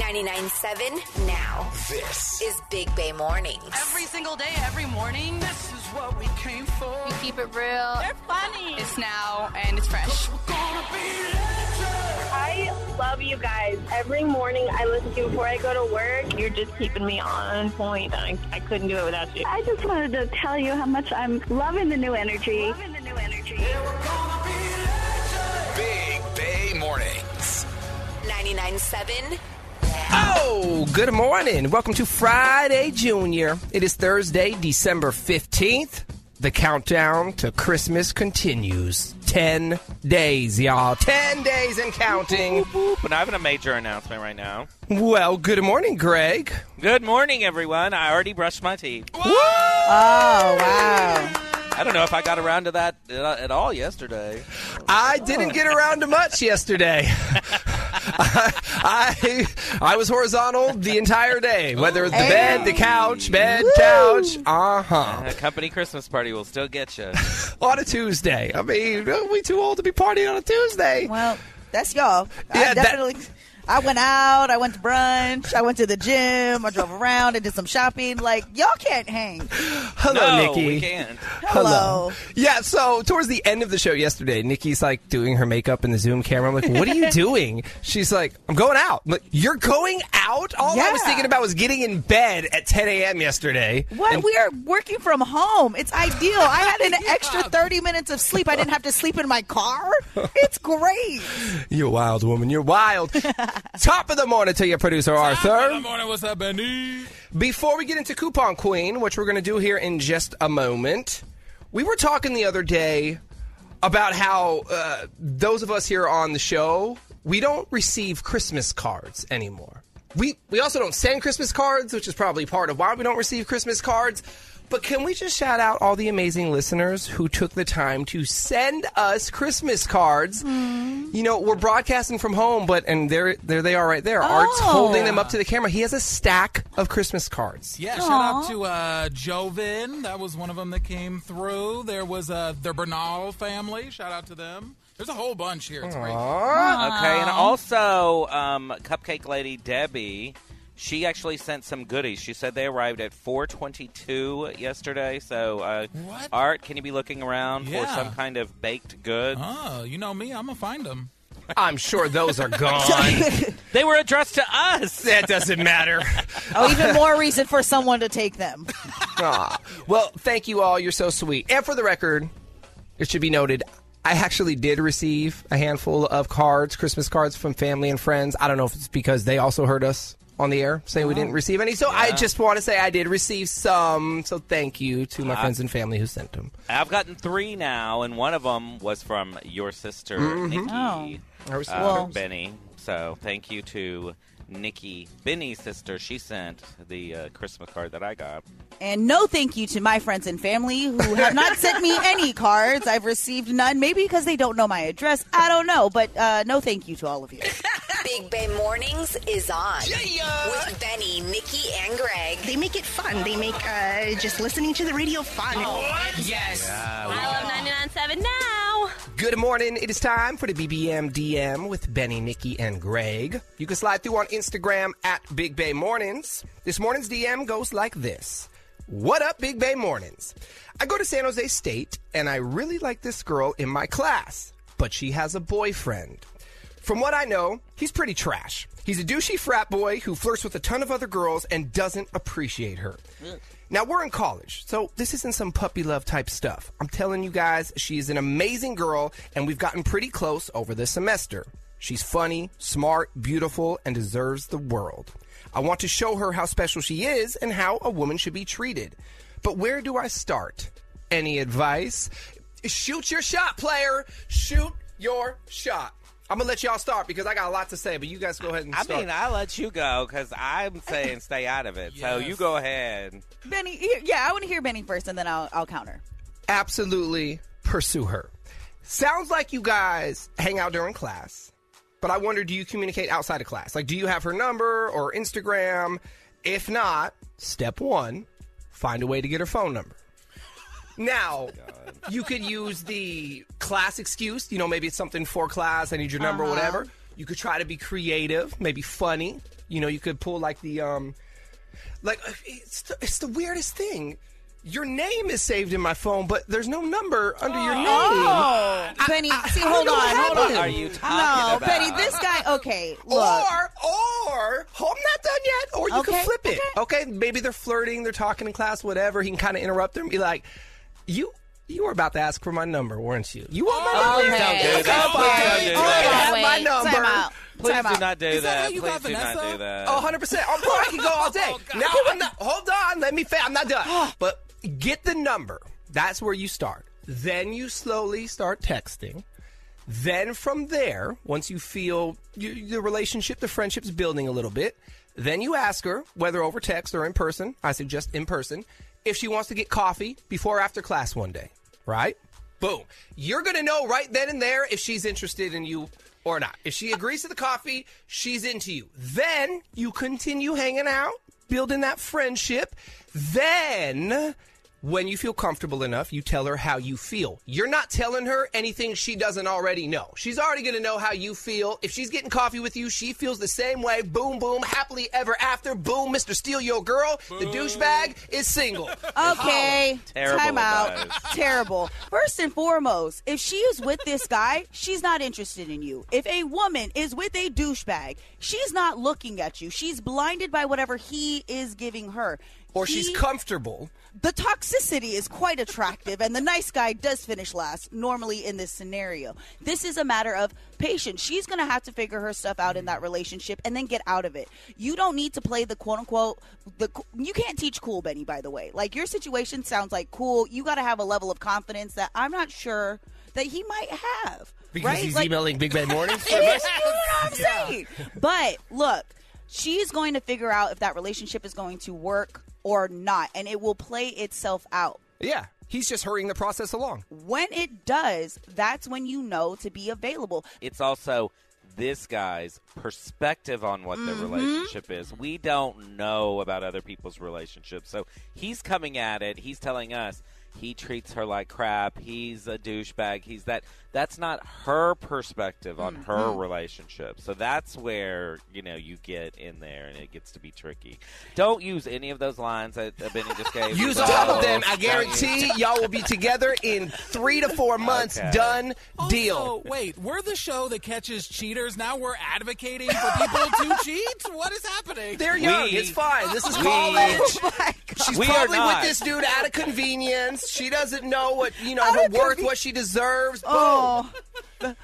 99.7 now This is Big Bay Mornings. Every single day, every morning. This is what we came for. We keep it real. They're funny. It's now and it's fresh. We're gonna be legends. I love you guys. Every morning I listen to you before I go to work. You're just keeping me on point. I, I couldn't do it without you. I just wanted to tell you how much I'm loving the new energy. Loving the new energy. Yeah, we're gonna be. Big Bay Mornings. 99.7 Oh, good morning. Welcome to Friday Junior. It is Thursday, December 15th. The countdown to Christmas continues. 10 days, y'all. 10 days and counting. But I have a major announcement right now. Well, good morning, Greg. Good morning, everyone. I already brushed my teeth. Oh, wow. I don't know if I got around to that uh, at all yesterday. I didn't get around to much yesterday. I, I I was horizontal the entire day, whether it's the bed, the couch, bed, couch. Uh huh. A company Christmas party will still get you. On a Tuesday. I mean, are we too old to be partying on a Tuesday? Well, that's y'all. Yeah, I that- definitely. I went out. I went to brunch. I went to the gym. I drove around and did some shopping. Like y'all can't hang. Hello, no, Nikki. we can't. Hello. Yeah, so towards the end of the show yesterday, Nikki's like doing her makeup in the Zoom camera. I'm like, what are you doing? She's like, I'm going out. I'm like, you're going out? All I was thinking about was getting in bed at 10 a.m. yesterday. What? And- we are working from home. It's ideal. I had an extra 30 minutes of sleep. I didn't have to sleep in my car. It's great. You're a wild woman. You're wild. Top of the morning to your producer, Arthur. Good Arthur. morning. What's up, Benny? Before we get into Coupon Queen, which we're going to do here in just a moment, we were talking the other day about how uh, those of us here on the show, we don't receive Christmas cards anymore. We we also don't send Christmas cards, which is probably part of why we don't receive Christmas cards. But can we just shout out all the amazing listeners who took the time to send us Christmas cards? You know, we're broadcasting from home, but and there there they are right there. Art's Oh. holding them up to the camera. He has a stack of Christmas cards. Yeah, shout out to uh, Jovin. That was one of them that came through. There was uh, the Bernal family. Shout out to them. There's a whole bunch here. It's great. Okay, and also, um, Cupcake Lady Debbie, she actually sent some goodies. She said they arrived at 422 yesterday. So, uh, What? Art, can you be looking around Yeah. for some kind of baked good? Oh, you know me. I'm gonna find them. I'm sure those are gone. They were addressed to us. that doesn't matter. Oh, even more reason for someone to take them. Aw. Well, thank you all. You're so sweet. And for the record, it should be noted, I actually did receive a handful of cards, Christmas cards from family and friends. I don't know if it's because they also heard us on the air saying we didn't receive any. So I just want to say I did receive some. So thank you to my friends and family who sent them. I've gotten three now, and one of them was from your sister, Nikki. Oh. Uh, Well- Benny. So thank you to Nikki, Benny's sister. She sent the uh, Christmas card that I got. And no thank you to my friends and family who have not sent me any cards. I've received none, maybe because they don't know my address. I don't know, but uh, no thank you to all of you. Big Bay Mornings is on with Benny, Nikki, and Greg. They make it fun. They make uh, just listening to the radio fun. Yes. I love 99.7 now. Good morning. It is time for the BBM DM with Benny, Nikki, and Greg. You can slide through on Instagram at Big Bay Mornings. This morning's DM goes like this What up, Big Bay Mornings? I go to San Jose State, and I really like this girl in my class, but she has a boyfriend. From what I know, he's pretty trash. He's a douchey frat boy who flirts with a ton of other girls and doesn't appreciate her. Now, we're in college, so this isn't some puppy love type stuff. I'm telling you guys, she is an amazing girl, and we've gotten pretty close over the semester. She's funny, smart, beautiful, and deserves the world. I want to show her how special she is and how a woman should be treated. But where do I start? Any advice? Shoot your shot, player! Shoot your shot. I'm gonna let y'all start because I got a lot to say, but you guys go ahead and I start. mean, I'll let you go because I'm saying stay out of it. So you go ahead. Benny, yeah, I want to hear Benny first, and then I'll, I'll counter. absolutely pursue her. Sounds like you guys hang out during class, but I wonder do you communicate outside of class? Like, do you have her number or Instagram? If not, step one, find a way to get her phone number. Now, you could use the class excuse. You know, maybe it's something for class. I need your number, Uh-huh. whatever. You could try to be creative, maybe funny. You know, you could pull like the um, like it's the, it's the weirdest thing. Your name is saved in my phone, but there's no number under your oh. name. Oh, Benny, see, hold on, hold on. Are you talking no, about? Benny, this guy. Okay, look. Or, or, oh, I'm not done yet. Or you Okay, can flip it. Okay. maybe they're flirting, they're talking in class, whatever. He can kind of interrupt them, and be like, "You, you were about to ask for my number, weren't you? You want my Oh, number? please don't do that. Come Please on. don't do that. have my number. time out. Please Time do out. not do Is that how you Please got do not do that. Oh, 100%. I'm bro, I can go all day. Oh, now, I'm not, hold on. Let me fa- I'm not done. but get the number. That's where you start. Then you slowly start texting. Then from there, once you feel you, the relationship, the friendship's building a little bit, then you ask her, whether over text or in person, I suggest in person, if she wants to get coffee before or after class one day, right? Boom. You're going to know right then and there if she's interested in you or not. If she agrees to the coffee, she's into you. Then you continue hanging out, building that friendship. Then when you feel comfortable enough, you tell her how you feel. You're not telling her anything she doesn't already know. She's already going to know how you feel. If she's getting coffee with you, she feels the same way. Boom, boom, happily ever after. Boom, Mr. Steal Your Girl. The douchebag is single. Okay, Terrible time out. Terrible. First and foremost, if she is with this guy, she's not interested in you. If a woman is with a douchebag, she's not looking at you. She's blinded by whatever he is giving her. Or she's comfortable. the toxicity is quite attractive, and the nice guy does finish last, normally in this scenario. This is a matter of patience. She's going to have to figure her stuff out in that relationship and then get out of it. You don't need to play the quote unquote, the you can't teach cool, Benny, by the way. Like, your situation sounds like cool. You got to have a level of confidence that I'm not sure that he might have. Because right? he's Like- emailing Big Bad Mornings? you know what I'm saying? But look, she's going to figure out if that relationship is going to work or not, and it will play itself out. Yeah. He's just hurrying the process along. When it does, that's when you know to be available. it's also this guy's perspective on what the Mm-hmm. relationship is. We don't know about other people's relationships. So he's coming at it. He's telling us he treats her like crap. He's a douchebag. He's that. That's not her perspective on her Mm-hmm. relationship. So that's where you know you get in there and it gets to be tricky. Don't use any of those lines that that Benny just gave. Use So- all of them. I guarantee y'all will be together in three to four months. Okay. Done. Deal. Also, wait, we're the show that catches cheaters. Now we're advocating for people to cheat? What is happening? They're young. We- it's fine. This is we- college. She's We are probably with this dude out of convenience. She doesn't know what you know Out her worth, conven- what she deserves. Oh,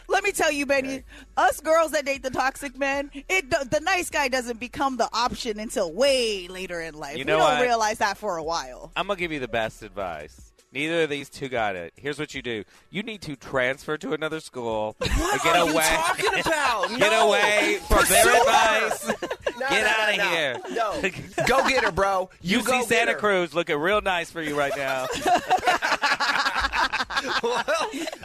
let me tell you, Benny. Us girls that date the toxic men, it the nice guy doesn't become the option until way later in life. You know we don't what? realize that for a while. I'm gonna give you the best advice. Neither of these two got it. Here's what you do: you need to transfer to another school and get are you away. talking about? get away from their Pursue her. advice. No, Get no, no, no. here. No, go get her, bro. You, You go see Santa her. Cruz looking real nice for you right now. well,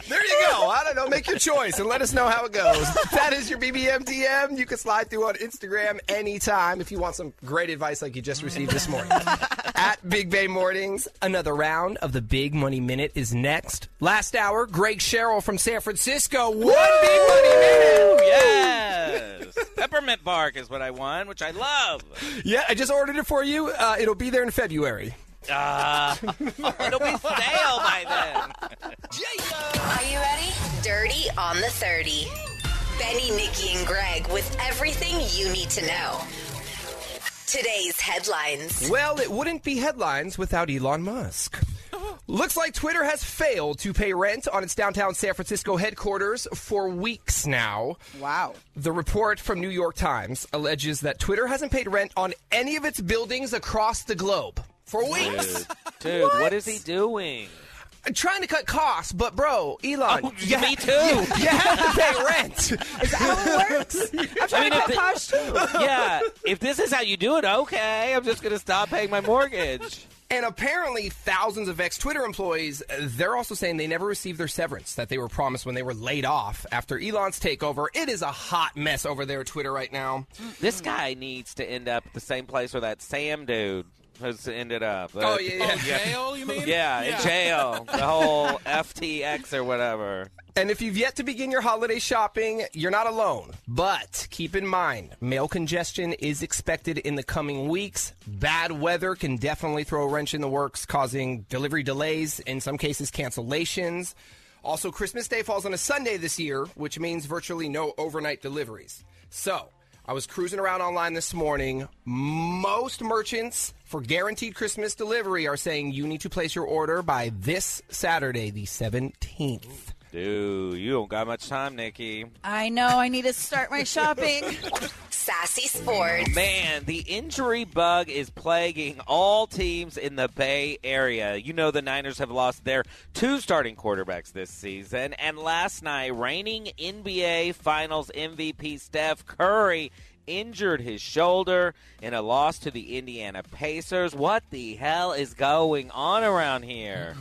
there you go. I don't know. Make your choice and let us know how it goes. That is your BBM DM. You can slide through on Instagram anytime if you want some great advice like you just received this morning. At Big Bay Mornings, another round of the Big Money Minute is next. Last hour, Greg Sherrill from San Francisco. One Big Money Minute. yes, peppermint bark is what I want, which I love. Yeah, I just ordered it for you. Uh, it'll be there in February. Ah, it'll be stale by then. Are you ready? Dirty on the 30. Benny, Nikki, and Greg with everything you need to know. Today's headlines. Well, it wouldn't be headlines without Elon Musk. Looks like Twitter has failed to pay rent on its downtown San Francisco headquarters for weeks now. Wow. The report from New York Times alleges that Twitter hasn't paid rent on any of its buildings across the globe for weeks. Dude, dude what is he doing? Trying to cut costs, but bro, Elon, Oh, you me ha- too. You, you have to pay rent. Is that how it works? I'm trying mean, to cut costs too. Yeah, if this is how you do it, okay. I'm just gonna stop paying my mortgage. And apparently, thousands of ex Twitter employees, they're also saying they never received their severance that they were promised when they were laid off after Elon's takeover. It is a hot mess over there at Twitter right now. This guy needs to end up the same place where that Sam dude has ended up. Oh, yeah, yeah. Oh, jail, you mean? Yeah, in jail. The whole FTX or whatever. And if you've yet to begin your holiday shopping, you're not alone. But keep in mind, mail congestion is expected in the coming weeks. Bad weather can definitely throw a wrench in the works, causing delivery delays, in some cases, cancellations. Also, Christmas Day falls on a Sunday this year, which means virtually no overnight deliveries. So, I was cruising around online this morning. Most merchants for guaranteed Christmas delivery are saying you need to place your order by this Saturday, the 17th. Dude, you don't got much time, Nikki. I know. I need to start my shopping. Sassy Sports. Man, the injury bug is plaguing all teams in the Bay Area. You know the Niners have lost their two starting quarterbacks this season, and last night, reigning NBA Finals MVP Steph Curry injured his shoulder in a loss to the Indiana Pacers. What the hell is going on around here?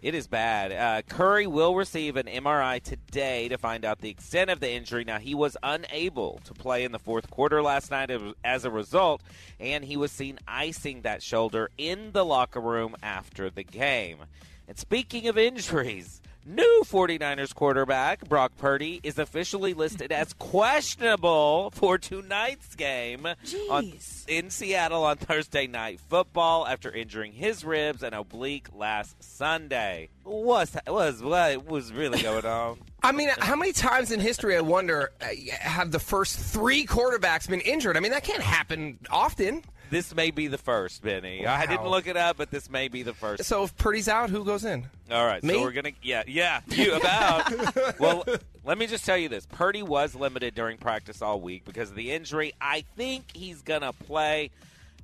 It is bad. Uh, Curry will receive an MRI today to find out the extent of the injury. Now, he was unable to play in the fourth quarter last night as a result, and he was seen icing that shoulder in the locker room after the game. And speaking of injuries, new 49ers quarterback Brock Purdy is officially listed as questionable for tonight's game on, in Seattle on Thursday night football after injuring his ribs and oblique last Sunday. What's was what was really going on? I mean, how many times in history, I wonder, uh, have the first three quarterbacks been injured? I mean, that can't happen often. This may be the first, Benny. I didn't look it up, but this may be the first. So if Purdy's out, who goes in? All right, Me? so we're gonna yeah yeah you about. well, let me just tell you this: Purdy was limited during practice all week because of the injury. I think he's gonna play,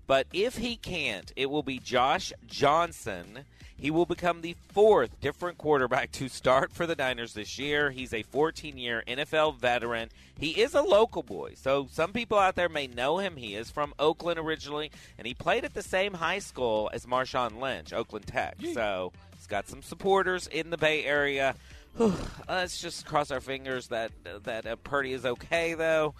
but if he can't, it will be Josh Johnson. He will become the fourth different quarterback to start for the Niners this year. He's a 14 year NFL veteran. He is a local boy, so some people out there may know him. He is from Oakland originally, and he played at the same high school as Marshawn Lynch, Oakland Tech. So he's got some supporters in the Bay Area. Let's just cross our fingers that that uh, Purdy is okay, though.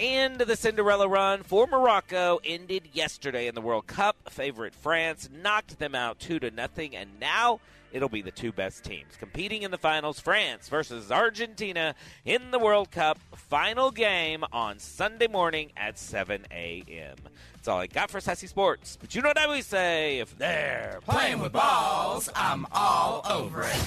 And the Cinderella run for Morocco ended yesterday in the World Cup. Favorite France knocked them out two to nothing, and now it'll be the two best teams competing in the finals. France versus Argentina in the World Cup final game on Sunday morning at 7 a.m. That's all I got for Sassy Sports. But you know what I always say: if they're Playing with balls, I'm all over it.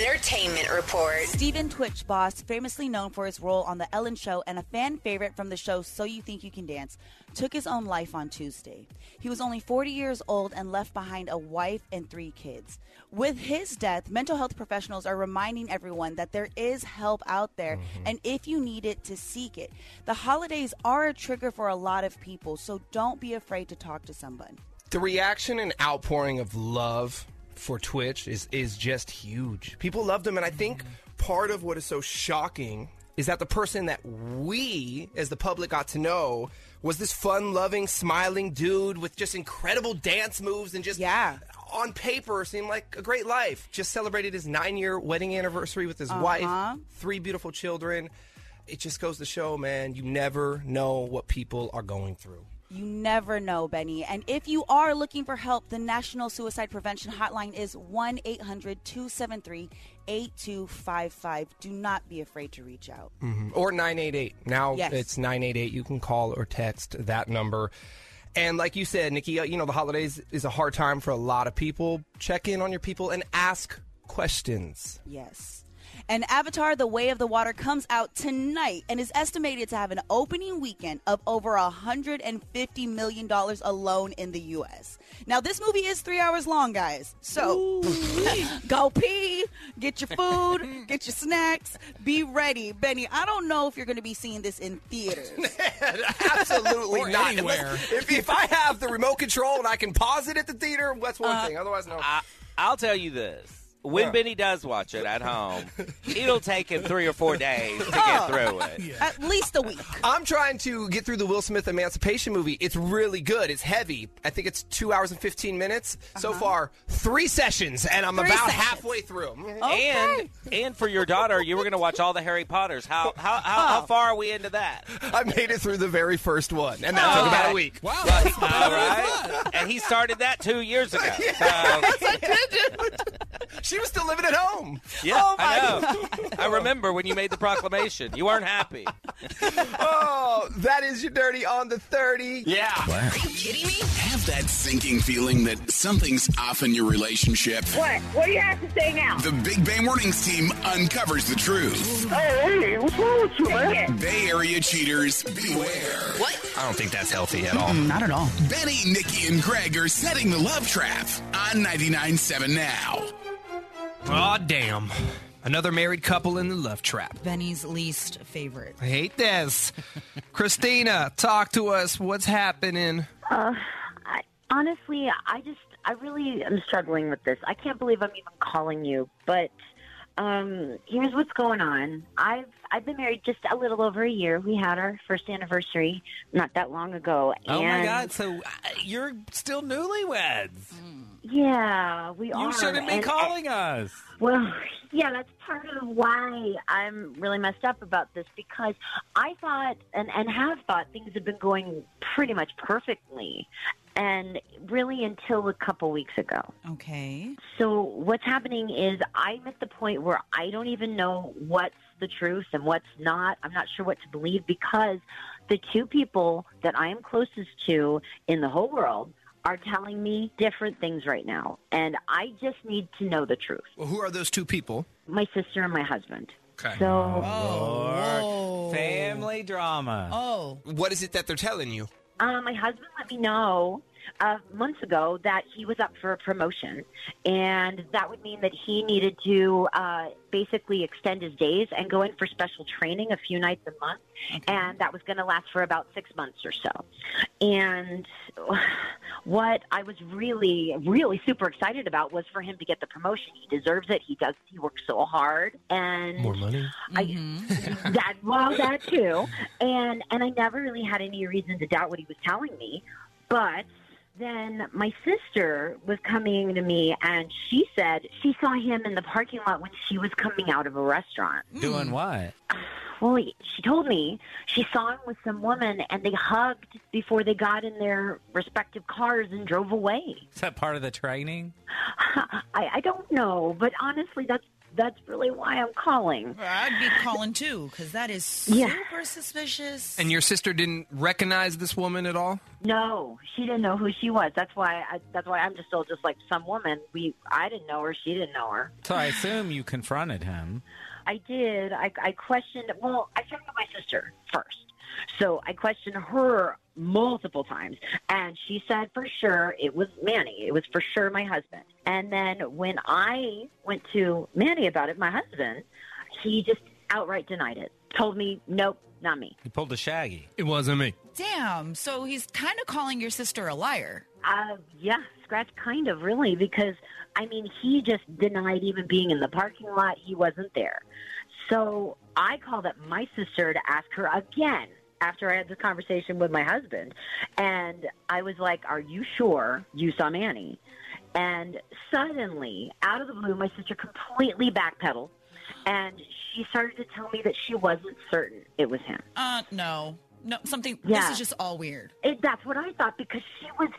Entertainment Report. Stephen Twitch Boss, famously known for his role on The Ellen Show and a fan favorite from the show So You Think You Can Dance, took his own life on Tuesday. He was only 40 years old and left behind a wife and three kids. With his death, mental health professionals are reminding everyone that there is help out there, mm-hmm. and if you need it, to seek it. The holidays are a trigger for a lot of people, so don't be afraid to talk to someone. The reaction and outpouring of love for Twitch is is just huge. People loved him, and I think mm-hmm. part of what is so shocking is that the person that we, as the public, got to know was this fun-loving, smiling dude with just incredible dance moves and just yeah. on paper seemed like a great life. Just celebrated his nine-year wedding anniversary with his Uh-huh. wife, three beautiful children. It just goes to show, man, you never know what people are going through. You never know, Benny. And if you are looking for help, the National Suicide Prevention Hotline is 1 800 273 8255. Do not be afraid to reach out. Mhm. Or 988. Now Yes. it's 988. You can call or text that number. And like you said, Nikki, uh, you know, the holidays is a hard time for a lot of people. Check in on your people and ask questions. Yes. And Avatar The Way of the Water comes out tonight and is estimated to have an opening weekend of over $150 million alone in the U.S. Now, this movie is three hours long, guys. So go pee, get your food, get your snacks, be ready. Benny, I don't know if you're going to be seeing this in theaters. Absolutely Or not. anywhere. Unless- If, if I have the remote control and I can pause it at the theater, that's one uh, thing. Otherwise, no. I, I'll tell you this. When Yeah. Benny does watch it at home, it'll take him three or four days to get through it. At least a week. I'm trying to get through the Will Smith Emancipation movie. It's really good. It's heavy. I think it's two hours and 15 minutes. So far, three sessions, and I'm Uh-huh. Three about sessions. halfway through. And and for your daughter, you were going to watch all the Harry Potters. How how, how, how far are we into that? I made it through the very first one, and that took about a week. Wow. All right, and he started that two years ago. So, She was still living at home. Yeah, Oh, my I know. I remember when you made the proclamation. You weren't happy. Oh, that is your dirty on the 30. Yeah. Are you kidding me? Have that sinking feeling that something's off in your relationship. What? What do you have to say now? The Big Bay Mornings team uncovers the truth. Oh, hey, what's wrong with you, man? Bay Area cheaters, beware. What? I don't think that's healthy at all. Not at all. Benny, Nikki, and Greg are setting the love trap on 99.7 now. Oh, damn. Another married couple in the love trap. Benny's least favorite. I hate this. Christina, talk to us. What's happening? Uh, I, honestly, I just, I really am struggling with this. I can't believe I'm even calling you, but um, here's what's going on. I've, I've been married just a little over a year. We had our first anniversary not that long ago. Oh my God! So uh, you're still newlyweds. Yeah, we are. You shouldn't be And- calling us. Well, yeah, that's part of why I'm really messed up about this because I thought and, and have thought things have been going pretty much perfectly. And really until a couple weeks ago. Okay. So what's happening is I'm at the point where I don't even know what's the truth and what's not. I'm not sure what to believe because the two people that I am closest to in the whole world are telling me different things right now. And I just need to know the truth. Well, who are those two people? My sister and my husband. Okay. So Oh. Family drama. Oh. What is it that they're telling you? Uh, my husband let me know uh, months ago that he was up for a promotion, and that would mean that he needed to uh, basically extend his days and go in for special training a few nights a month, and that was going to last for about six months or so. And what I was really, really super excited about was for him to get the promotion. He deserves it. He does. He works so hard, and More money. I, that well, that too, and and I never really had any reason to doubt what he was telling me, but then my sister was coming to me and she said she saw him in the parking lot when she was coming out of a restaurant. Hmm. Doing what? Well, she told me she saw him with some woman and they hugged before they got in their respective cars and drove away. Is that part of the training? I, I don't know, but honestly, that's that's really why I'm calling. I'd be calling too, because that is super Yeah. suspicious. And your sister didn't recognize this woman at all? No, she didn't know who she was. That's why. I, that's why I'm just still just like some woman. We, I didn't know her. She didn't know her. So I assume you confronted him. I did. I, I questioned. Well, I checked with my sister first, so I questioned her multiple times, and she said for sure it was Manny. It was for sure my husband. And then when I went to Manny about it, my husband, he just outright denied it. Told me, nope, not me. He pulled a shaggy. It wasn't me. Damn. So he's kind of calling your sister a liar. Uh, yeah, scratch kind of really because I mean he just denied even being in the parking lot. He wasn't there. So I called up my sister to ask her again after I had this conversation with my husband, and I was like, "Are you sure you saw Manny?" And suddenly, out of the blue, my sister completely backpedaled, and she started to tell me that she wasn't certain it was him. Uh, no. No, something. Yeah. This is just all weird. It, that's what I thought because she was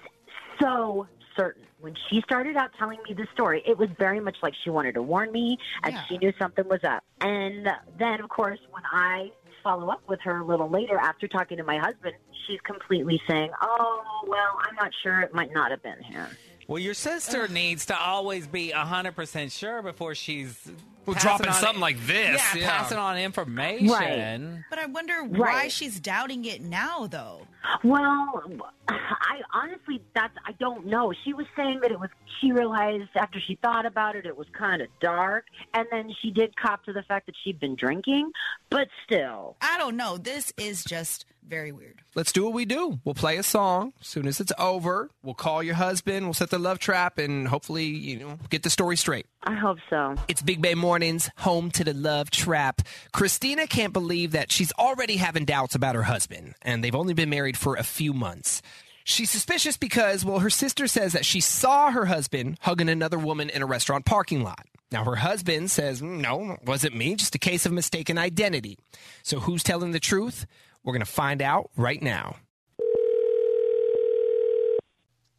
so certain. When she started out telling me the story, it was very much like she wanted to warn me and Yeah. she knew something was up. And then, of course, when I follow up with her a little later after talking to my husband, she's completely saying, Oh, well, I'm not sure. It might not have been him. Well, your sister needs to always be 100% sure before she's Well, passing dropping on- something like this, Yeah, yeah. passing on information. Right. But I wonder why Right. she's doubting it now, though. Well, I honestly, that's I don't know. She was saying that it was. She realized after she thought about it, it was kind of dark, and then she did cop to the fact that she'd been drinking. But still, I don't know. This is just very weird. Let's do what we do. We'll play a song. As soon as it's over, we'll call your husband. We'll set the love trap and hopefully, you know, get the story straight. I hope so. It's Big Bay Mornings, home to the love trap. Christina can't believe that she's already having doubts about her husband, and they've only been married for a few months. She's suspicious because, well, her sister says that she saw her husband hugging another woman in a restaurant parking lot. Now, her husband says, "Mm, no, it wasn't me, just a case of mistaken identity. So, who's telling the truth? We're going to find out right now.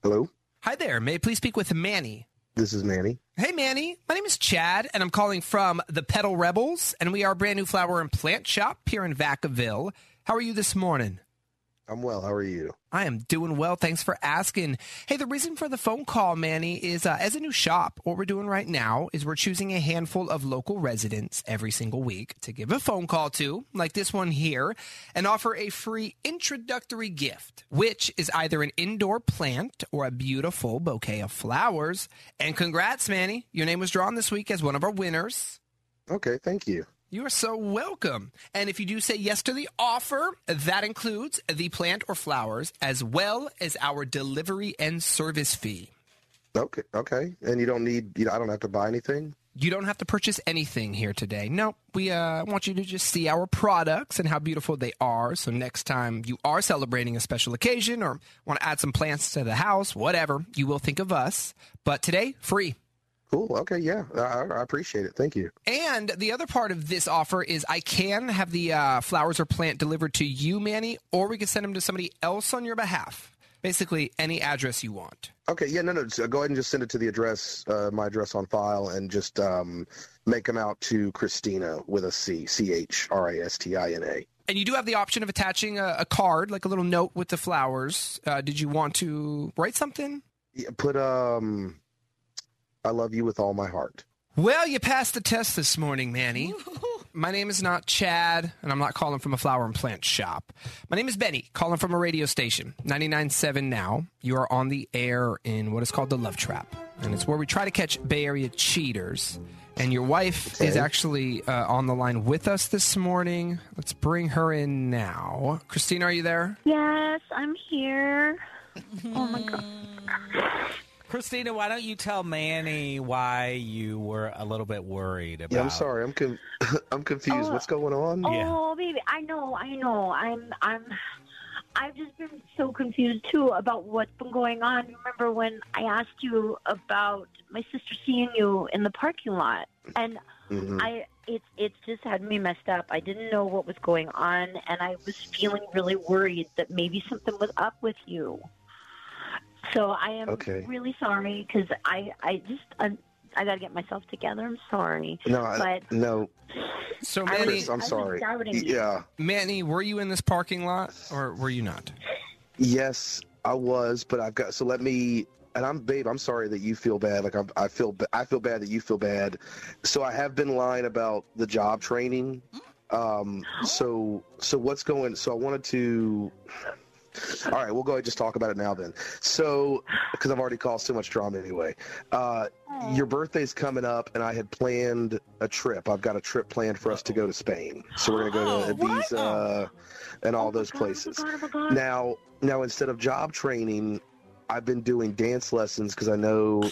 Hello? Hi there. May I please speak with Manny? This is Manny. Hey, Manny. My name is Chad, and I'm calling from the Petal Rebels, and we are a brand new flower and plant shop here in Vacaville. How are you this morning? I'm well. How are you? I am doing well. Thanks for asking. Hey, the reason for the phone call, Manny, is uh, as a new shop, what we're doing right now is we're choosing a handful of local residents every single week to give a phone call to, like this one here, and offer a free introductory gift, which is either an indoor plant or a beautiful bouquet of flowers. And congrats, Manny. Your name was drawn this week as one of our winners. Okay, thank you. You are so welcome. And if you do say yes to the offer, that includes the plant or flowers as well as our delivery and service fee. Okay, okay. And you don't need, you know, I don't have to buy anything? You don't have to purchase anything here today. No, we uh, want you to just see our products and how beautiful they are. So next time you are celebrating a special occasion or want to add some plants to the house, whatever, you will think of us. But today, free. Cool. Okay. Yeah. I, I appreciate it. Thank you. And the other part of this offer is I can have the uh, flowers or plant delivered to you, Manny, or we can send them to somebody else on your behalf. Basically, any address you want. Okay. Yeah. No, no. So go ahead and just send it to the address, uh, my address on file, and just um, make them out to Christina with a C, C H R I S T I N A. And you do have the option of attaching a, a card, like a little note with the flowers. Uh, did you want to write something? Yeah, put um, I love you with all my heart. Well, you passed the test this morning, Manny. My name is not Chad, and I'm not calling from a flower and plant shop. My name is Benny, calling from a radio station, 99.7 now. You are on the air in what is called the Love Trap, and it's where we try to catch Bay Area cheaters. And your wife is actually uh, on the line with us this morning. Let's bring her in now. Christina, are you there? Yes, I'm here. Oh my god. Christina, why don't you tell Manny why you were a little bit worried about? Yeah, I'm sorry. I'm con- I'm confused. Oh. What's going on? Oh, baby, I know, I know. I'm, I'm, I've just been so confused too about what's been going on. Remember when I asked you about my sister seeing you in the parking lot, and Mhm. I, it's, it's just had me messed up. I didn't know what was going on, and I was feeling really worried that maybe something was up with you. So I am Okay. really sorry because I, I just, I, I got to get myself together. I'm sorry. No, I, but no. So, I Manny, was- I was doubting you. Yeah. Manny, were you in this parking lot or were you not? Yes, I was, but I've got. So let me. And I'm, babe. I'm sorry that you feel bad. Like I'm, I feel, ba- I feel bad that you feel bad. So I have been lying about the job training. Um. So, so what's going? So I wanted to. All right, we'll go ahead and just talk about it now then. So, because I've already caused so much drama anyway. Uh, your birthday's coming up, and I had planned a trip. I've got a trip planned for us to go to Spain. So we're gonna go to Ibiza and all those places. Now, now instead of job training, I've been doing dance lessons because I know.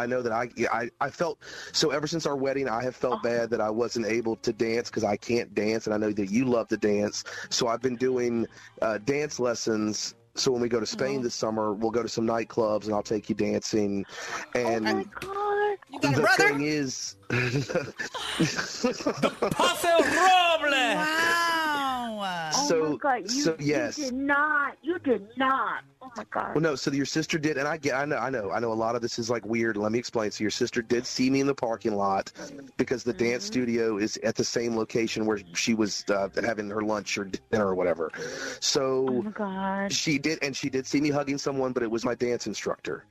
I know that I, I I felt so ever since our wedding I have felt bad that I wasn't able to dance because I can't dance and I know that you love to dance. So I've been doing uh, dance lessons. So when we go to Spain this summer we'll go to some nightclubs and I'll take you dancing. And the thing is paso doble. Wow. So- oh my God, you, so yes. you did not. You did not. Oh my God. Well, no. So your sister did, and I get, I know, I know, I know. A lot of this is like weird. Let me explain. So your sister did see me in the parking lot because the dance studio is at the same location where she was uh, having her lunch or dinner or whatever. So Oh So my God. she did, and she did see me hugging someone, but it was my dance instructor.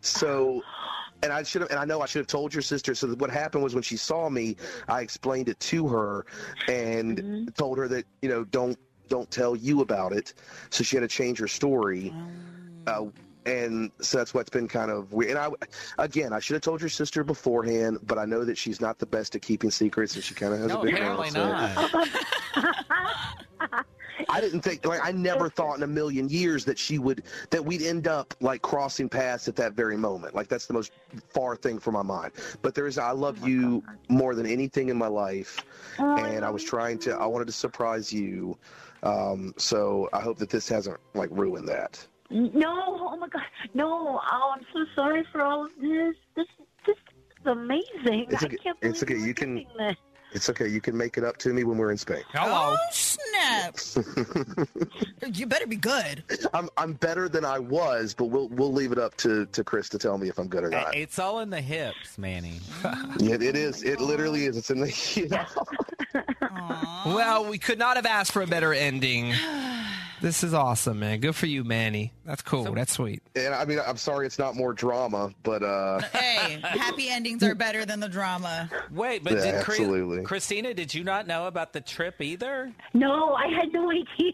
So. And I should have, and I know I should have told your sister. So what happened was when she saw me, I explained it to her and told her that you know don't don't tell you about it. So she had to change her story. Uh, and so that's what's been kind of weird. And I, again, I should have told your sister beforehand, but I know that she's not the best at keeping secrets, and she kind of has No, a big apparently mouth. so- not. I didn't think, like, I never thought in a million years that she would, that we'd end up like crossing paths at that very moment. Like that's the most far thing from my mind. But there is, I love you more than anything in my life, and I was trying to, I wanted to surprise you. Um, so I hope that this hasn't like ruined that. No. Oh my God. No. Oh, I'm so sorry for all of this. This this is amazing. It's I okay. can't believe It's okay. You can- this. It's okay. You can make it up to me when we're in Spain. Oh, snap. you better be good. I'm I'm better than I was, but we'll we'll leave it up to, to Chris to tell me if I'm good or not. It's all in the hips, Manny. Yeah, it is. It literally is. It's in the. You know. Well, we could not have asked for a better ending. This is awesome, man. Good for you, Manny. That's cool. That's sweet. And I mean, I'm sorry it's not more drama, but uh, Hey, happy endings are better than the drama. Wait, but Yeah, did Chris- absolutely. Christina, did you not know about the trip either? No, I had no idea.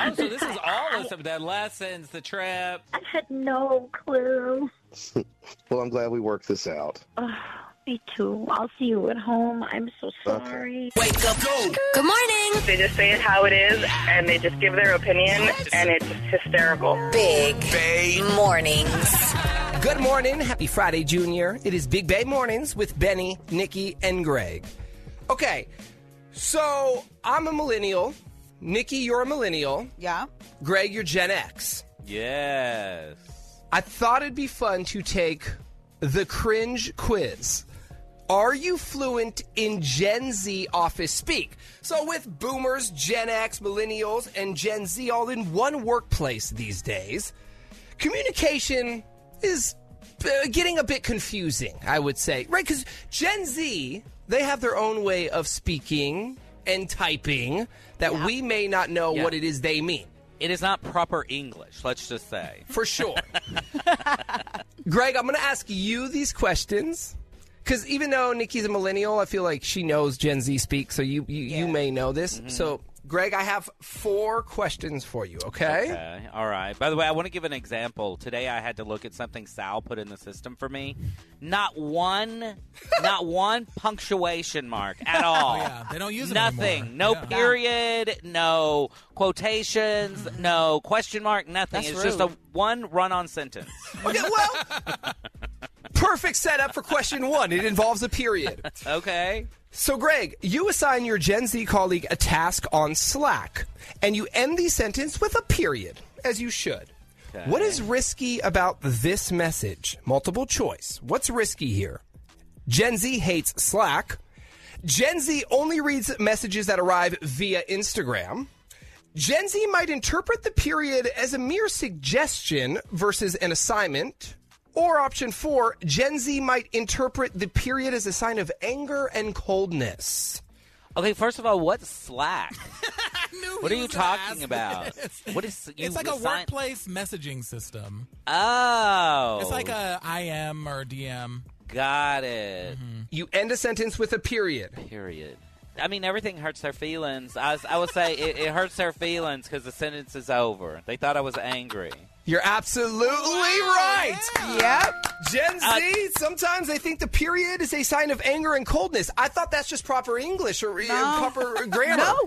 Oh, so this is all of them, the lessons, the trip. I had no clue. well, I'm glad we worked this out. Me too. I'll see you at home. I'm so sorry. Wake up. Go. Good morning. They just say it how it is, and they just give their opinion, and it's hysterical. Big Bay Mornings. Good morning. Happy Friday, Junior. It is Big Bay Mornings with Benny, Nikki, and Greg. Okay, so I'm a millennial. Nikki, you're a millennial. Yeah. Greg, you're Gen X. Yes. I thought it'd be fun to take the cringe quiz. Are you fluent in Gen Z office speak? So, with boomers, Gen X, millennials, and Gen Z all in one workplace these days, communication is uh, getting a bit confusing, I would say. Right? Because Gen Z, they have their own way of speaking and typing that we may not know Yeah. what it is they mean. It is not proper English, let's just say. For sure. Greg, I'm going to ask you these questions because even though Nikki's a millennial, I feel like she knows Gen Z speak, so you you, you may know this. Mm-hmm. So, Greg, I have four questions for you. Okay. Okay. All right. By the way, I want to give an example. Today I had to look at something Sal put in the system for me. Not one not one punctuation mark at oh, all. Oh, yeah. They don't use Nothing. No Yeah. period, no quotations, no question mark, nothing. That's it's just a one run-on sentence. Okay. Well, perfect setup for question one. It involves a period. Okay. So, Greg, you assign your Gen Z colleague a task on Slack, and you end the sentence with a period, as you should. Okay. What is risky about this message? Multiple choice. What's risky here? Gen Z hates Slack. Gen Z only reads messages that arrive via Instagram. Gen Z might interpret the period as a mere suggestion versus an assignment. Or option four, Gen Z might interpret the period as a sign of anger and coldness. Okay, first of all, what's Slack? what are you talking about? this. What is you it's like a assign- workplace messaging system. Oh. It's like a IM or DM. Got it. Mm-hmm. You end a sentence with a period. Period. I mean, everything hurts their feelings. I, was, I would say it, it hurts their feelings because the sentence is over. They thought I was angry. You're absolutely right. Yep. Gen Z, Uh, sometimes they think the period is a sign of anger and coldness. I thought that's just proper English or uh, proper grammar. No.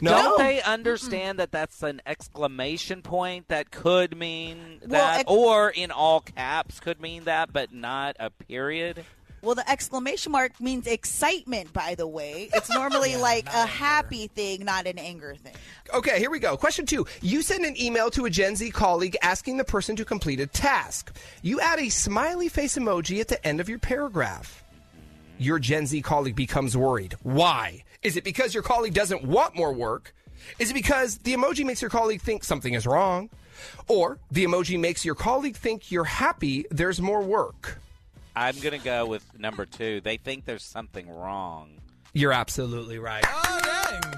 No? Don't they understand that that's an exclamation point that could mean Well, that, ex- or in all caps could mean that, but not a period? Well, the exclamation mark means excitement, by the way. It's normally like a happy thing, not an anger thing. Okay, here we go. Question two. You send an email to a Gen Z colleague asking the person to complete a task. You add a smiley face emoji at the end of your paragraph. Your Gen Z colleague becomes worried. Why? Is it because your colleague doesn't want more work? Is it because the emoji makes your colleague think something is wrong? Or the emoji makes your colleague think you're happy there's more work? I'm going to go with number two. They think there's something wrong. You're absolutely right. Oh, dang.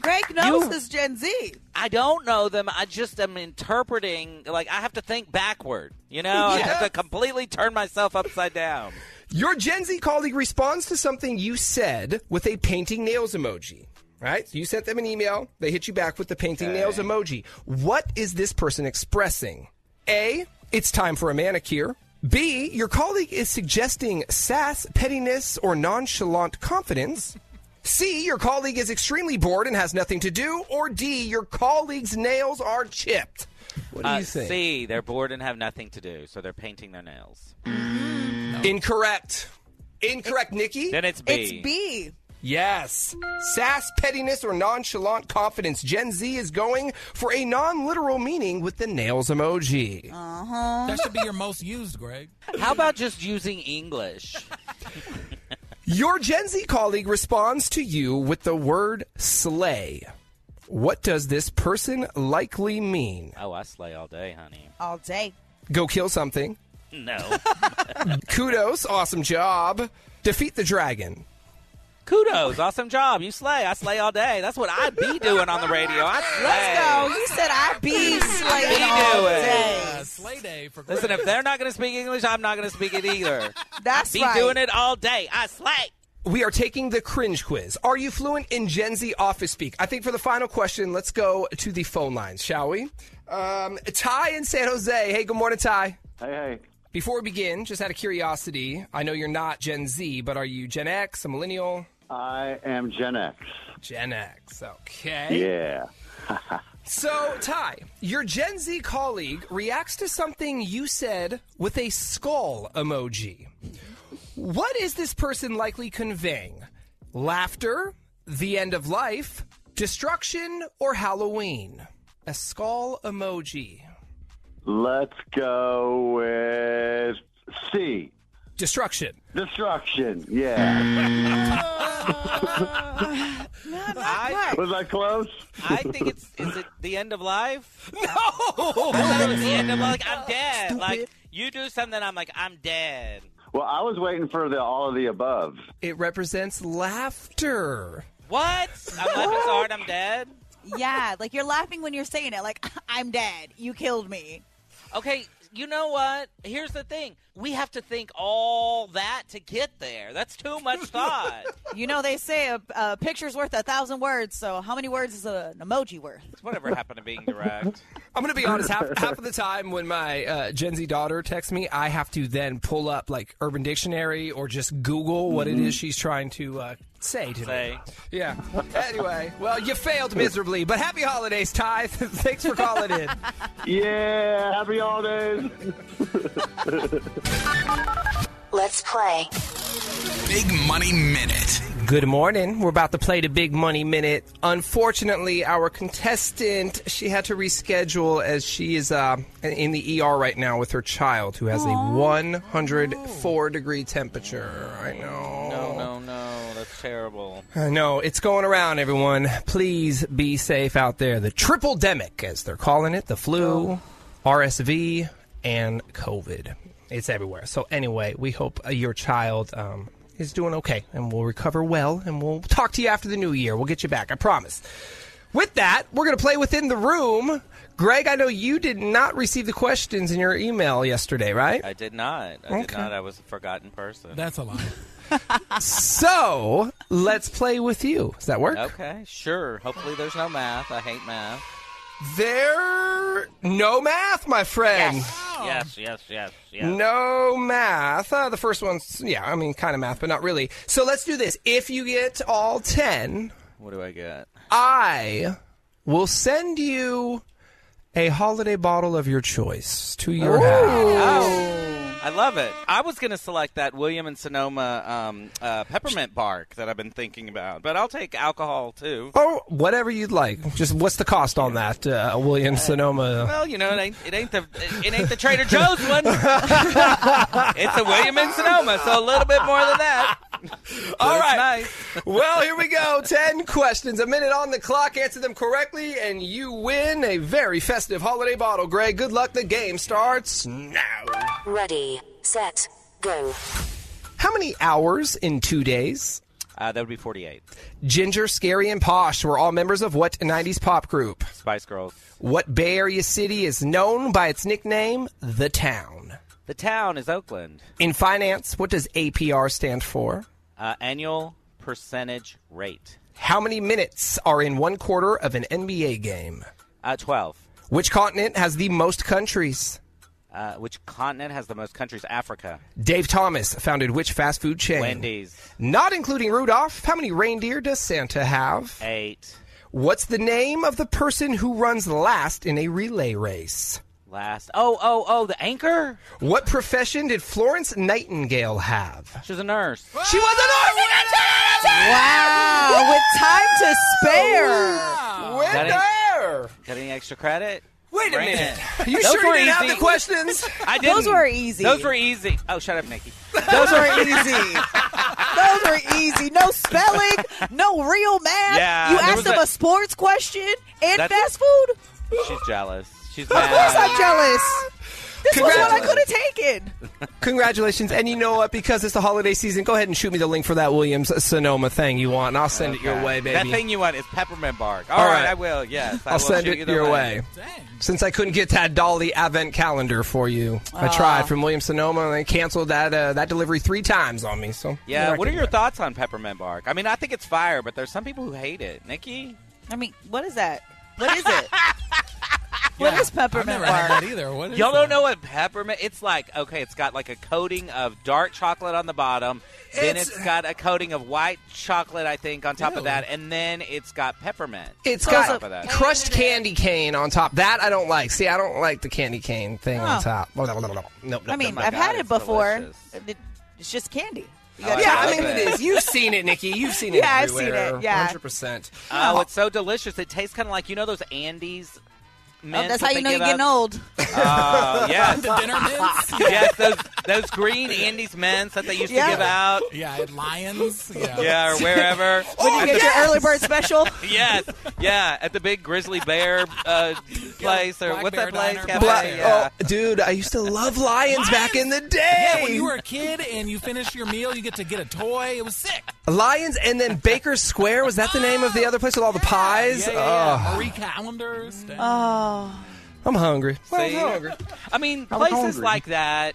Greg knows You- this Gen Z. I don't know them. I just am interpreting. Like I have to think backward. You know, I have to completely turn myself upside down. Your Gen Z colleague responds to something you said with a painting nails emoji. Right? So you sent them an email. They hit you back with the painting nails emoji. What is this person expressing? A, it's time for a manicure. B, your colleague is suggesting sass, pettiness, or nonchalant confidence. C, your colleague is extremely bored and has nothing to do. Or D, your colleague's nails are chipped. What do Uh, you think? C, they're bored and have nothing to do, so they're painting their nails. Incorrect. Incorrect, Nikki. Then it's B. It's B. Yes. Sass, pettiness, or nonchalant confidence. Gen Z is going for a non literal meaning with the nails emoji. Uh-huh. That should be your most used, Greg. How about just using English? Your Gen Z colleague responds to you with the word slay. What does this person likely mean? Oh, I slay all day, honey. All day. Go kill something. No. Kudos. Awesome job. Defeat the dragon. Kudos. Awesome job. You slay. I slay all day. That's what I be doing on the radio. I slay. Let's go. You said I be slaying Be all doing. day. Uh, Slay day for Listen, if they're not going to speak English, I'm not going to speak it either. That's I be right. doing it all day. I slay. We are taking the cringe quiz. Are you fluent in Gen Z office speak? I think for the final question, let's go to the phone lines, shall we? Um, Ty in San Jose. Hey, good morning, Ty. Hey, hey. Before we begin, just out of curiosity, I know you're not Gen Z, but are you Gen X, a millennial? I am Gen X. Gen X, okay. Yeah. So, Ty, your Gen Z colleague reacts to something you said with a skull emoji. What is this person likely conveying? Laughter, the end of life, destruction, or Halloween? A skull emoji. Let's go with C. Destruction. Destruction. Yeah. I, Was I close? I think it's is it the end of life? No. I it was the end of like I'm dead. Like you do something, I'm like I'm dead. Well, I was waiting for the all of the above. It represents laughter. What? I'm laughing so hard I'm dead. Yeah, like you're laughing when you're saying it. Like I'm dead. You killed me. Okay, you know what? Here's the thing. We have to think all that to get there. That's too much thought. You know they say a, a picture's worth a thousand words. So how many words is an emoji worth? Whatever happened to being direct? I'm going to be honest. Half, half of the time when my uh, Gen Z daughter texts me, I have to then pull up like Urban Dictionary or just Google what it is she's trying to uh, say to Say. me. Yeah. Anyway, well, you failed miserably, but happy holidays, Ty. Thanks for calling in. Yeah. Happy holidays. Let's play. Big Money Minute. Good morning. We're about to play the Big Money Minute. Unfortunately, our contestant she had to reschedule as she is uh, in the ER right now with her child who has a 104 degree temperature. I know. No, no, no. That's terrible. I know it's going around, everyone. Please be safe out there. The triple demic, as they're calling it, the flu, RSV, and COVID. It's everywhere. So anyway, we hope uh, your child um, is doing okay and will recover well. And we'll talk to you after the new year. We'll get you back. I promise. With that, we're going to play within the room. Greg, I know you did not receive the questions in your email yesterday, right? I did not. I did not. I was a forgotten person. That's a lie. so let's play with you. Does that work? Okay, sure. Hopefully there's no math. I hate math. There, no math, my friend. Yes, yes, yes, yes. No math. Uh, the first one's, yeah, I mean, kind of math, but not really. So let's do this. If you get all 10, What do I get? I will send you a holiday bottle of your choice to your house. Oh, I love it. I was going to select that William and Sonoma um, uh, peppermint bark that I've been thinking about, but I'll take alcohol too. Oh, whatever you'd like. Just what's the cost on that, uh, Williams Sonoma? Well, you know, it ain't it ain't the it ain't the Trader Joe's one. it's a William and Sonoma, so a little bit more than that. All right. Nice. well, here we go. 10 questions, a minute on the clock. Answer them correctly, and you win a very festive holiday bottle. Greg, good luck. The game starts now. Ready, set, go. How many hours in two days? Uh, that would be forty-eight. Ginger, Scary, and Posh were all members of what 90s pop group? Spice Girls. What Bay Area city is known by its nickname, The Town? The town is Oakland. In finance, what does APR stand for? Uh, annual percentage rate. How many minutes are in one quarter of an NBA game? Uh, Twelve. Which continent has the most countries? Uh, which continent has the most countries? Africa. Dave Thomas founded which fast food chain? Wendy's. Not including Rudolph. How many reindeer does Santa have? Eight. What's the name of the person who runs last in a relay race? Last. Oh, oh, oh, the anchor? What profession did Florence Nightingale have? She was a nurse. She was a nurse! Wow, with time to spare. Got any- Winner! Got any extra credit? Wait a Bring minute. it. You Those sure were you didn't have easy. the questions? I didn't. Those were easy. Those were easy. Oh, shut up, Nikki. Those were easy. Those were easy. No spelling, no real math. Yeah, you there asked was them a- a, sports question and That's- fast food. She's jealous. She's Of course, I'm jealous. This was what I could have taken. Congratulations. And you know what? Because it's the holiday season, go ahead and shoot me the link for that Williams Sonoma thing you want, and I'll send it your way, baby. That thing you want is peppermint bark. All All right, right. I will. Yes, I I'll will send it you your link. way. Since I couldn't get that Dolly Advent calendar for you, I tried from Williams Sonoma, and they canceled that uh, that delivery three times on me. So Yeah, what are can- your thoughts on peppermint bark? I mean, I think it's fire, but there's some people who hate it. Nikki? I mean, what is that? What is it? what is peppermint I've never bark? had that either. What is Y'all that? don't know what peppermint? It's like okay, it's got like a coating of dark chocolate on the bottom. Then It's- it's got a coating of white chocolate, I think, on top Ew. of that, and then it's got peppermint. It's on got top of that. crushed candy cane on top. That I don't like. See, I don't like the candy cane thing Oh. on top. Blah, blah, blah, blah. Nope, I nope, mean, oh nope. I've had it it's before. delicious. It- It's just candy. You Oh, gotta yeah, try I it. mean it is. You've seen it, Nikki. You've seen it. Yeah, I've seen everywhere. it, yeah. 100%. Oh, it's so delicious. It tastes kind of like you know those Andes. Oh, that's that how you know you're give getting old. Oh, yes. The dinner mints? yes, those those green Andes mints that they used Yeah. to give out. Yeah, at Lyon's. Yeah. Yeah, or wherever. When you get the- your early bird special. yes, yeah, at the big Grizzly Bear uh, place or Black what's Bear that place? Cafe? Bla- yeah. Oh, dude, I used to love Lyon's back in the day. Yeah, when you were a kid and you finish your meal, you get to get a toy. It was sick. Lyon's and then Baker's Square. Was that the name of the other place with all the pies? Yeah, yeah, yeah. Oh, Marie Callender's. Oh. Oh. I'm hungry. See? I'm hungry. I mean, I was places hungry. like that.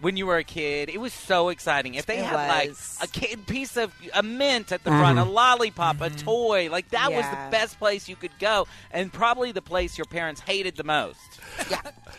When you were a kid, it was so exciting. If they It had like was. a kid piece of a mint at the mm-hmm. front, a lollipop, a mm-hmm. toy, like that was Yeah. the best place you could go, and probably the place your parents hated the most.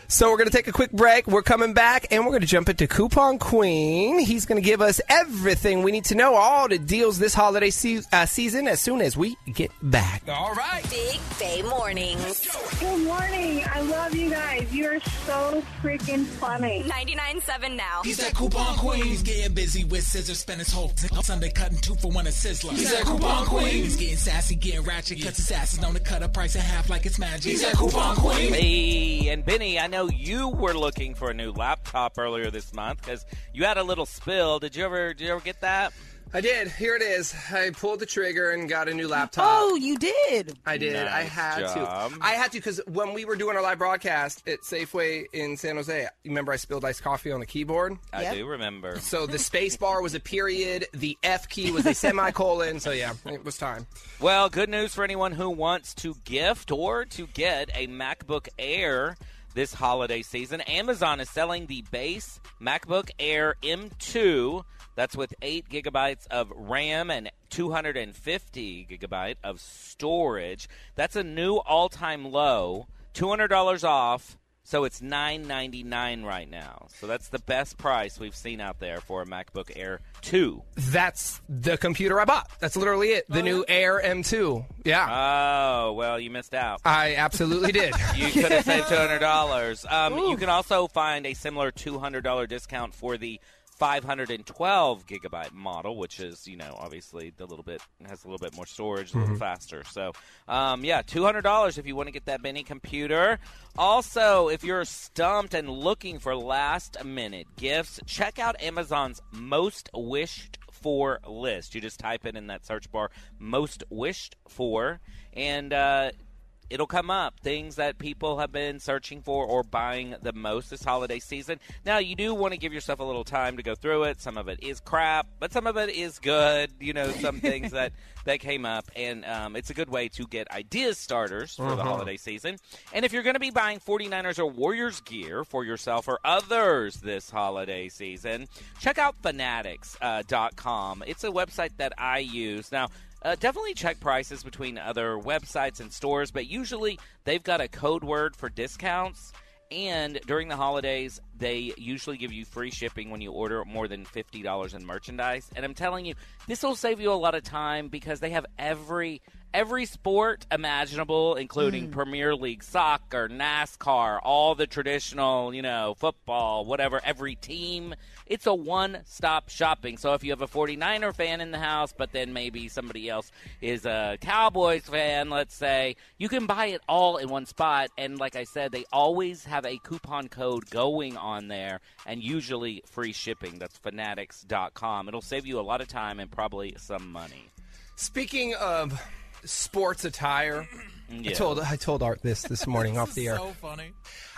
So we're going to take a quick break. We're coming back, and we're going to jump into Coupon Queen. He's going to give us everything we need to know, all the deals this holiday se- uh, season, as soon as we get back. All right. Big Bay Mornings. Good morning. I love you guys. You are so freaking funny. 99.7 now. He's that coupon queen. He's getting busy with scissors, spend his whole t- Sunday cutting two for one at Sizzler. He's that coupon queen. He's getting sassy, getting ratchet, cuts his asses on the cut a price in half like it's magic. He's that coupon queen. Hey, and Benny, I know you were looking for a new laptop earlier this month because you had a little spill. Did you ever? Did you ever get that? I did. Here it is. I pulled the trigger and got a new laptop. Oh, you did. I did. I had job. to. I had to because when we were doing our live broadcast at Safeway in San Jose, you remember I spilled iced coffee on the keyboard? I Yep. do remember. So the space bar was a period, the F key was a semicolon. So yeah, it was time. Well, good news for anyone who wants to gift or to get a MacBook Air this holiday season. Amazon is selling the base MacBook Air M2. That's with 8 gigabytes of RAM and 250 gigabyte of storage. That's a new all-time low. $200 off. So it's nine ninety nine right now. So that's the best price we've seen out there for a MacBook Air 2. That's the computer I bought. That's literally it. The new Air M2. Yeah. Oh, well, you missed out. I absolutely did. You could have saved two hundred dollars. Um, you can also find a similar two hundred dollar discount for the five hundred and twelve gigabyte model, which is you know obviously the little bit has a little bit more storage, a little Mhm. faster. So um, yeah, two hundred dollars if you want to get that mini computer. Also, if you're stumped and looking for last minute gifts, check out Amazon's most wished for list. You just type it in that search bar, most wished for, and uh, it'll come up things that people have been searching for or buying the most this holiday season. Now, you do want to give yourself a little time to go through it. Some of it is crap, but some of it is good. You know, some things that that came up, and um, it's a good way to get ideas starters for the Mhm. holiday season. And if you're going to be buying 49ers or Warriors gear for yourself or others this holiday season, check out fanatics.com. it's a website that I use. Now, uh, definitely check prices between other websites and stores, but usually they've got a code word for discounts. And during the holidays, they usually give you free shipping when you order more than $50 in merchandise. And I'm telling you, this will save you a lot of time because they have every every sport imaginable, including mm. Premier League soccer, NASCAR, all the traditional, you know, football, whatever, every team. It's a one stop shopping. So if you have a 49er fan in the house, but then maybe somebody else is a Cowboys fan, let's say, you can buy it all in one spot. And like I said, they always have a coupon code going on there, and usually free shipping. That's fanatics.com. It'll save you a lot of time and probably some money. Speaking of sports attire, I told I told Art this this morning off the air. So funny.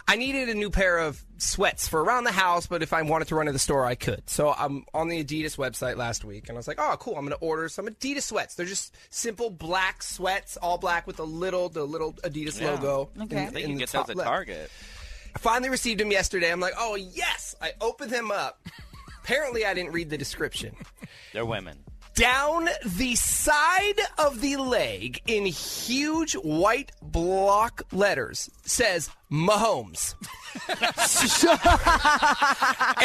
I needed a new pair of sweats for around the house, but if I wanted to run to the store, I could. So I'm on the Adidas website last week, and I was like, "Oh, cool! I'm going to order some Adidas sweats. They're just simple black sweats, all black with a little the little Adidas Yeah. logo. I in- think in you can the get top those at left. Target. I finally received them yesterday. I'm like, "Oh yes!" I opened them up. Apparently, I didn't read the description. They're women. Down the side of the leg in huge white block letters says Mahomes.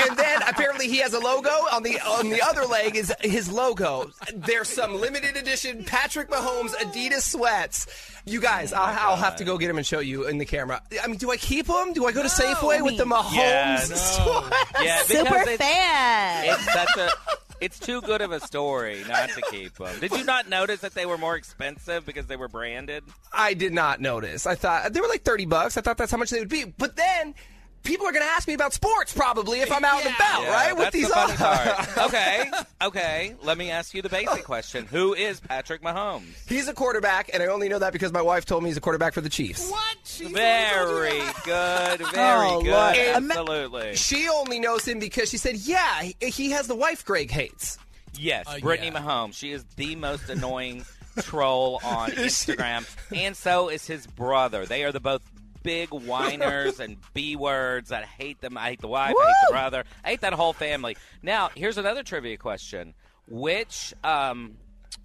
and then apparently he has a logo on the on the other leg is his logo. There's some limited edition Patrick Mahomes Adidas sweats. You guys, oh I'll, I'll have to go get them and show you in the camera. I mean, do I keep them? Do I go to Safeway with the Mahomes Yeah, sweats? Yeah, Super because it's- fan. It's such a. It's too good of a story not to keep them. Did you not notice that they were more expensive because they were branded? I did not notice. I thought they were like 30 bucks. I thought that's how much they would be. But then people are going to ask me about sports probably if I'm out and about, Yeah, right? With these the funny part. okay, okay. Let me ask you the basic question: Who is Patrick Mahomes? He's a quarterback, and I only know that because my wife told me he's a quarterback for the Chiefs. What? Very good, very Oh, good. Absolutely. She only knows him because she said, yeah, he- he has the wife Greg hates. Yes, Brittany Mahomes. She is the most annoying troll on Instagram, and so is his brother. They are the both big whiners and b words. I hate them. I hate the wife. I hate the brother. I hate that whole family. Now, here's another trivia question: Which um,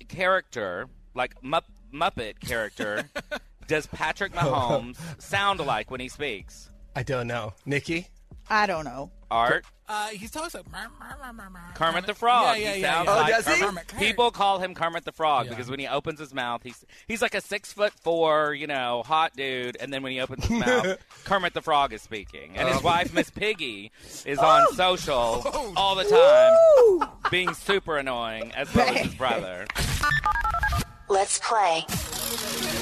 character, like Mupp- Muppet character, does Patrick Mahomes sound like when he speaks? I don't know. Nikki? I don't know. Art. Uh, he's talking like, Kermit the Frog. Yeah, yeah, he yeah, sounds yeah. Oh, like does he? Kermit. People call him Kermit the Frog Yeah. because when he opens his mouth, he's he's like a six foot four, you know, hot dude, and then when he opens his mouth, Kermit the Frog is speaking, and his Oh. wife Miss Piggy is on social all the time, being super annoying, as well as his brother. Let's play.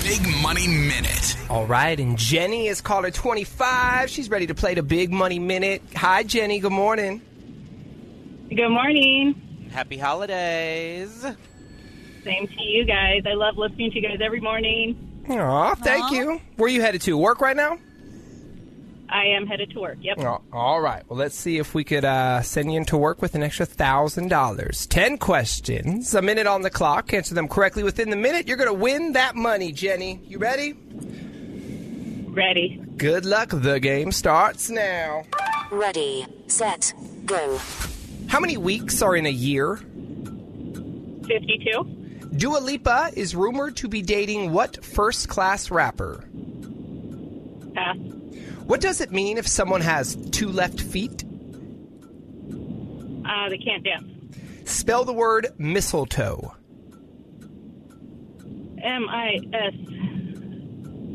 Big Money Minute. All right, and Jenny is caller 25. She's ready to play the Big Money Minute. Hi, Jenny. Good morning. Good morning. Happy holidays. Same to you guys. I love listening to you guys every morning. Aw, thank you. Where are you headed to? Work right now? I am headed to work. Yep. All right. Well, let's see if we could uh, send you into work with an extra thousand dollars. Ten questions, a minute on the clock. Answer them correctly within the minute. You're going to win that money, Jenny. You ready? Ready. Good luck. The game starts now. Ready, set, go. How many weeks are in a year? 52. Dua Lipa is rumored to be dating what first class rapper? Pass. What does it mean if someone has two left feet? Uh, they can't dance. Spell the word mistletoe. M I S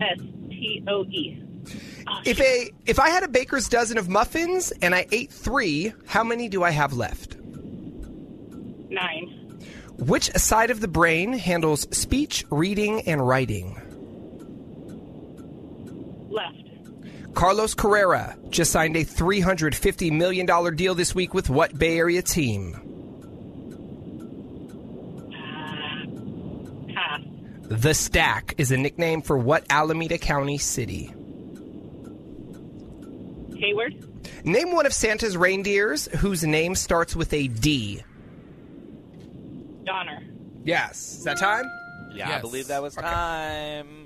S T O E. If a if I had a baker's dozen of muffins and I ate three, how many do I have left? Nine. Which side of the brain handles speech, reading, and writing? Left. Carlos Correa just signed a $350 million deal this week with what Bay Area team? Pass. The Stack is a nickname for what Alameda County city? Hayward. Name one of Santa's reindeers whose name starts with a D. Donner. Yes. Is that time? Yeah, I believe that was time.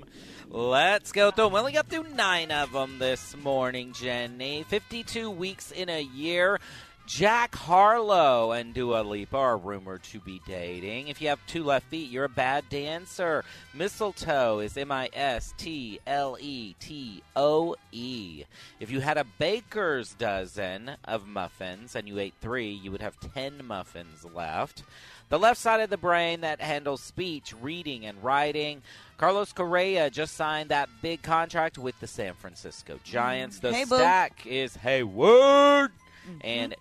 Let's go through. 'em. We only got through nine of them this morning, Jenny. 52 weeks in a year. Jack Harlow and Dua Lipa are rumored to be dating. If you have two left feet, you're a bad dancer. Mistletoe is M I S T L E T O E. If you had a baker's dozen of muffins and you ate three, you would have 10 muffins left. The left side of the brain that handles speech, reading, and writing. Carlos Correa just signed that big contract with the San Francisco Giants. The Hey, boo. stack is Hayward. Mm-hmm. And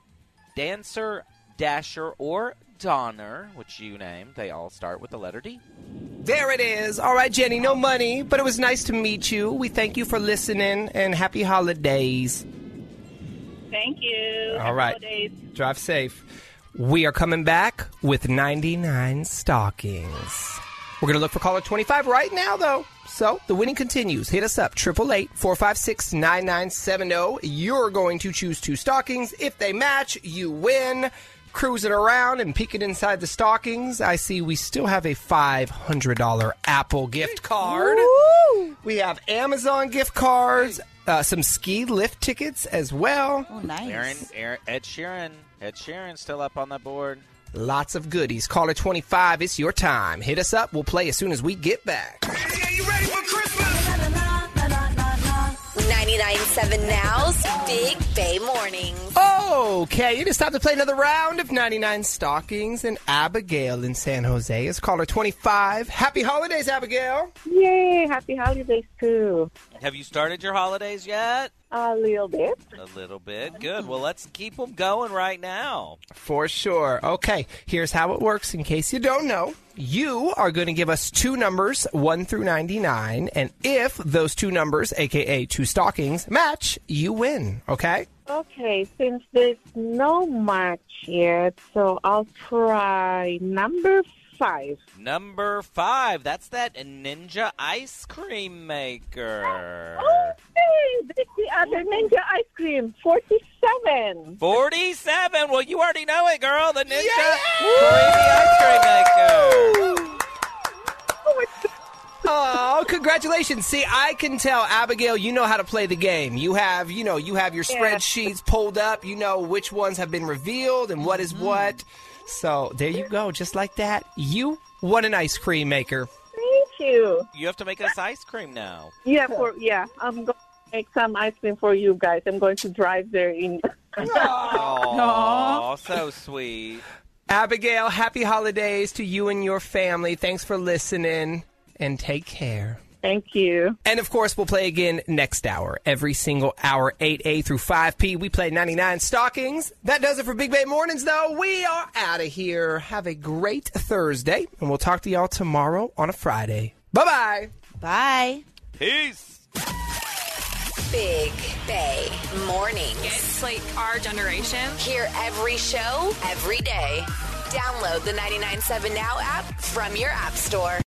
Dancer, Dasher, or Donner, which you named, they all start with the letter D. There it is. All right, Jenny, no money, but it was nice to meet you. We thank you for listening and happy holidays. Thank Thank you. All right. Drive safe. We are coming back with 99 stockings. We're going to look for caller 25 right now, though. So the winning continues. Hit us up, 888 456 9970. You're going to choose two stockings. If they match, you win. Cruising around and peeking inside the stockings, I see we still have a $500 Apple gift card. We have Amazon gift cards, uh, some ski lift tickets as well. Oh, nice. Aaron, Aaron, Ed Sheeran. Ed Sheeran still up on the board. Lots of goodies. Caller 25, it's your time. Hit us up. We'll play as soon as we get back. Hey, you ready for Christmas? 99.7 Now's Big Bay Mornings. Okay, it is time to play another round of 99 Stockings. And Abigail in San Jose is caller 25. Happy holidays, Abigail. Yay! Happy holidays too. Have you started your holidays yet? A little bit. A little bit. Good. Well, let's keep them going right now. For sure. Okay, here's how it works in case you don't know. You are going to give us two numbers, 1 through 99, and if those two numbers, aka two stockings, match, you win, okay? Okay, since there's no match yet, so I'll try number five. Number five. That's that Ninja ice cream maker. Oh, Hey, that's the other ninja ice cream. Forty-seven. 47. Well, you already know it, girl. The Ninja Creami ice cream maker. Oh, congratulations. See, I can tell Abigail you know how to play the game. You have, you know, you have your spreadsheets pulled up. You know which ones have been revealed and what is mm-hmm. what. So, there you go, just like that. You won an ice cream maker. Thank you. You have to make us ice cream now. Yeah, for yeah, I'm going to make some ice cream for you guys. I'm going to drive there in. Oh, so sweet. Abigail, happy holidays to you and your family. Thanks for listening and take care. Thank you. And of course, we'll play again next hour. Every single hour, 8A through 5P. We play 99 stockings. That does it for Big Bay Mornings, though. We are out of here. Have a great Thursday, and we'll talk to y'all tomorrow on a Friday. Bye bye. Bye. Peace. Big Bay Mornings. It's like our generation. Hear every show, every day. Download the 99.7 Now app from your app store.